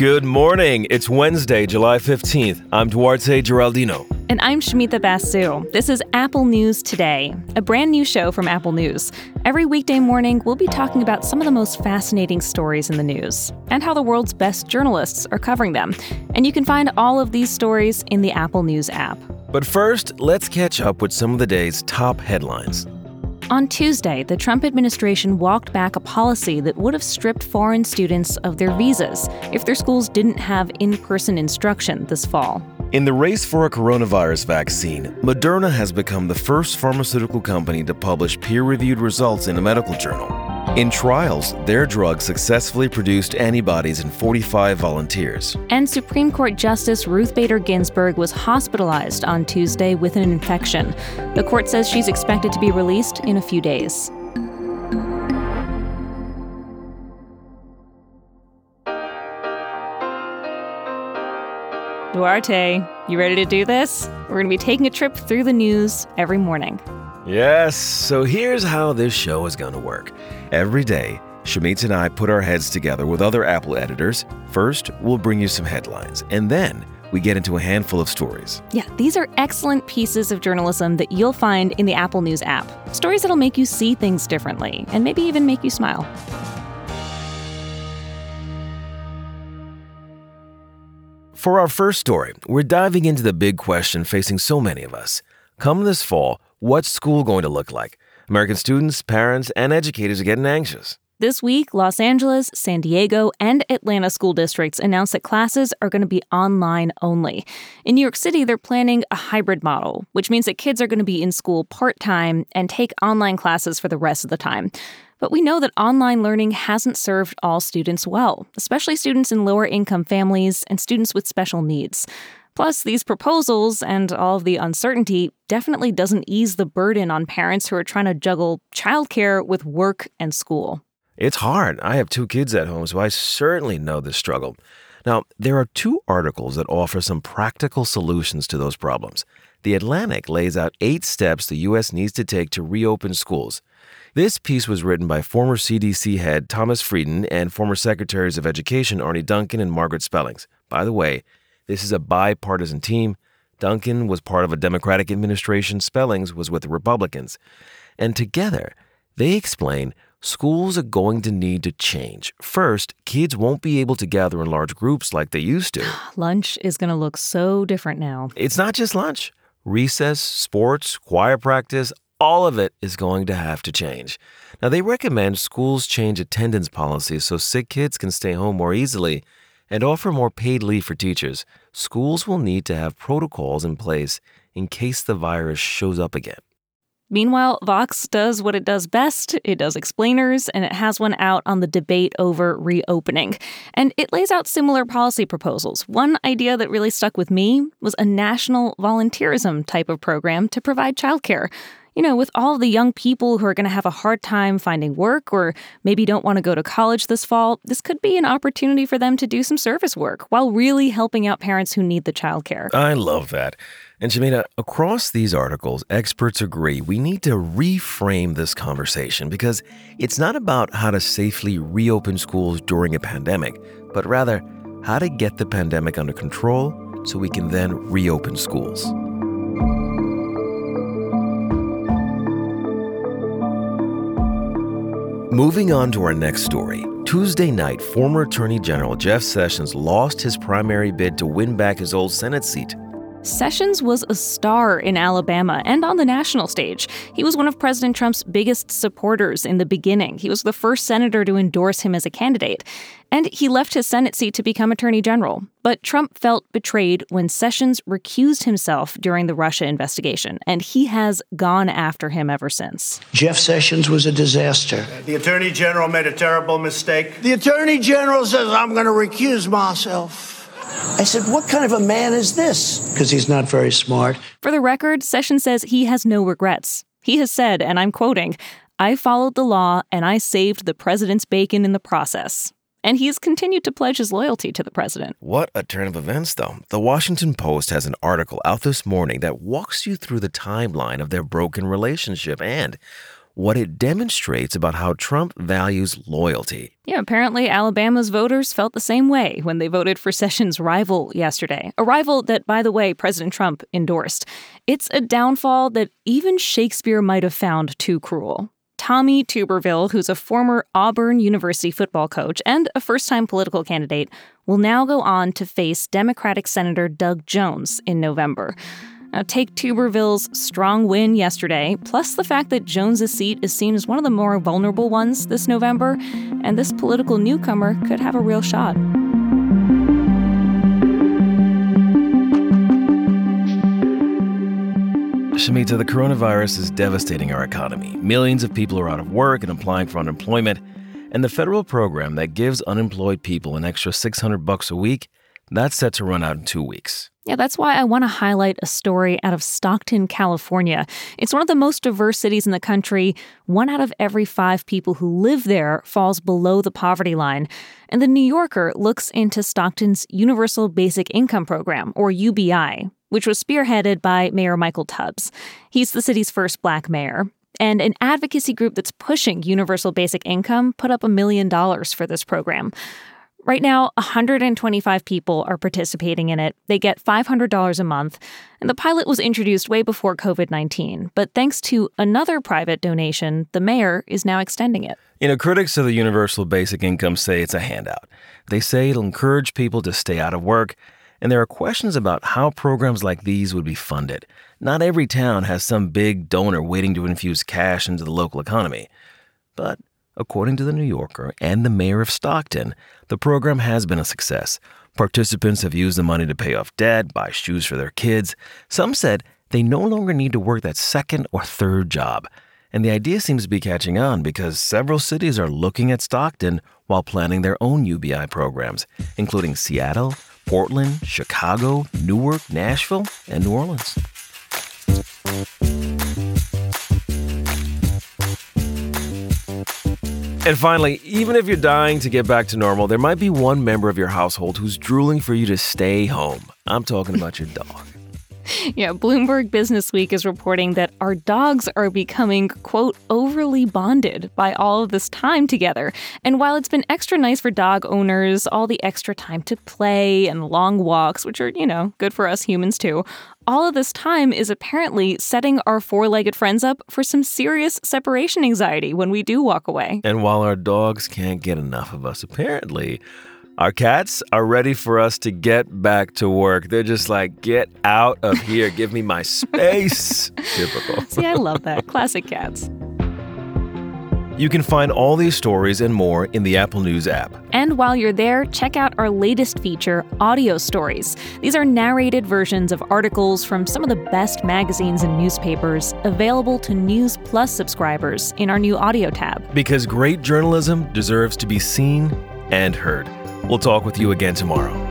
Good morning. It's Wednesday, July 15th. I'm Duarte Geraldino. And I'm Shumita Basu. This is Apple News Today, a brand new show from Apple News. Every weekday morning, we'll be talking about some of the most fascinating stories in the news and how the world's best journalists are covering them. And you can find all of these stories in the Apple News app. But first, let's catch up with some of the day's top headlines. On Tuesday, the Trump administration walked back a policy that would have stripped foreign students of their visas if their schools didn't have in person instruction this fall. In the race for a coronavirus vaccine, Moderna has become the first pharmaceutical company to publish peer reviewed results in a medical journal. In trials, their drug successfully produced antibodies in 45 volunteers. And Supreme Court Justice Ruth Bader Ginsburg was hospitalized on Tuesday with an infection. The court says she's expected to be released in a few days. Duarte, you ready to do this? We're going to be taking a trip through the news every morning. Yes, so here's how this show is going to work. Every day, Shamit and I put our heads together with other Apple editors. First, we'll bring you some headlines, and then we get into a handful of stories. Yeah, these are excellent pieces of journalism that you'll find in the Apple News app. Stories that'll make you see things differently and maybe even make you smile. For our first story, we're diving into the big question facing so many of us. Come this fall, What's school going to look like? American students, parents, and educators are getting anxious. This week, Los Angeles, San Diego, and Atlanta school districts announced that classes are going to be online only. In New York City, they're planning a hybrid model, which means that kids are going to be in school part time and take online classes for the rest of the time. But we know that online learning hasn't served all students well, especially students in lower income families and students with special needs. Plus, these proposals and all of the uncertainty definitely doesn't ease the burden on parents who are trying to juggle childcare with work and school. It's hard. I have two kids at home, so I certainly know this struggle. Now, there are two articles that offer some practical solutions to those problems. The Atlantic lays out eight steps the U.S. needs to take to reopen schools. This piece was written by former CDC head Thomas Frieden and former Secretaries of Education Arne Duncan and Margaret Spellings. By the way, this is a bipartisan team. Duncan was part of a Democratic administration, Spellings was with the Republicans. And together, they explain schools are going to need to change. First, kids won't be able to gather in large groups like they used to. Lunch is going to look so different now. It's not just lunch. Recess, sports, choir practice, all of it is going to have to change. Now, they recommend schools change attendance policies so sick kids can stay home more easily and offer more paid leave for teachers, schools will need to have protocols in place in case the virus shows up again. Meanwhile, Vox does what it does best it does explainers, and it has one out on the debate over reopening. And it lays out similar policy proposals. One idea that really stuck with me was a national volunteerism type of program to provide childcare you know, with all the young people who are going to have a hard time finding work or maybe don't want to go to college this fall, this could be an opportunity for them to do some service work while really helping out parents who need the childcare. I love that. And Shumita, across these articles, experts agree we need to reframe this conversation because it's not about how to safely reopen schools during a pandemic, but rather how to get the pandemic under control so we can then reopen schools. Moving on to our next story. Tuesday night, former Attorney General Jeff Sessions lost his primary bid to win back his old Senate seat. Sessions was a star in Alabama and on the national stage. He was one of President Trump's biggest supporters in the beginning. He was the first senator to endorse him as a candidate. And he left his Senate seat to become Attorney General. But Trump felt betrayed when Sessions recused himself during the Russia investigation, and he has gone after him ever since. Jeff Sessions was a disaster. The Attorney General made a terrible mistake. The Attorney General says, I'm going to recuse myself. I said, What kind of a man is this? Because he's not very smart. For the record, Sessions says he has no regrets. He has said, and I'm quoting, I followed the law and I saved the president's bacon in the process. And he's continued to pledge his loyalty to the president. What a turn of events, though. The Washington Post has an article out this morning that walks you through the timeline of their broken relationship and what it demonstrates about how Trump values loyalty. Yeah, apparently Alabama's voters felt the same way when they voted for Sessions' rival yesterday. A rival that, by the way, President Trump endorsed. It's a downfall that even Shakespeare might have found too cruel. Tommy Tuberville, who's a former Auburn University football coach and a first time political candidate, will now go on to face Democratic Senator Doug Jones in November. Now, take Tuberville's strong win yesterday, plus the fact that Jones's seat is seen as one of the more vulnerable ones this November, and this political newcomer could have a real shot. Shumita, the coronavirus is devastating our economy. Millions of people are out of work and applying for unemployment, and the federal program that gives unemployed people an extra 600 bucks a week, that's set to run out in 2 weeks. Yeah, that's why I want to highlight a story out of Stockton, California. It's one of the most diverse cities in the country. One out of every five people who live there falls below the poverty line. And the New Yorker looks into Stockton's Universal Basic Income Program, or UBI, which was spearheaded by Mayor Michael Tubbs. He's the city's first black mayor. And an advocacy group that's pushing universal basic income put up a million dollars for this program. Right now, 125 people are participating in it. They get $500 a month. And the pilot was introduced way before COVID 19. But thanks to another private donation, the mayor is now extending it. You know, critics of the universal basic income say it's a handout. They say it'll encourage people to stay out of work. And there are questions about how programs like these would be funded. Not every town has some big donor waiting to infuse cash into the local economy. But According to the New Yorker and the mayor of Stockton, the program has been a success. Participants have used the money to pay off debt, buy shoes for their kids. Some said they no longer need to work that second or third job. And the idea seems to be catching on because several cities are looking at Stockton while planning their own UBI programs, including Seattle, Portland, Chicago, Newark, Nashville, and New Orleans. And finally, even if you're dying to get back to normal, there might be one member of your household who's drooling for you to stay home. I'm talking about your dog. Yeah, Bloomberg Business Week is reporting that our dogs are becoming, quote, overly bonded by all of this time together. And while it's been extra nice for dog owners, all the extra time to play and long walks, which are, you know, good for us humans too, all of this time is apparently setting our four legged friends up for some serious separation anxiety when we do walk away. And while our dogs can't get enough of us, apparently, our cats are ready for us to get back to work. They're just like, get out of here, give me my space. Typical. See, I love that. Classic cats. You can find all these stories and more in the Apple News app. And while you're there, check out our latest feature, Audio Stories. These are narrated versions of articles from some of the best magazines and newspapers available to News Plus subscribers in our new audio tab. Because great journalism deserves to be seen and heard. We'll talk with you again tomorrow.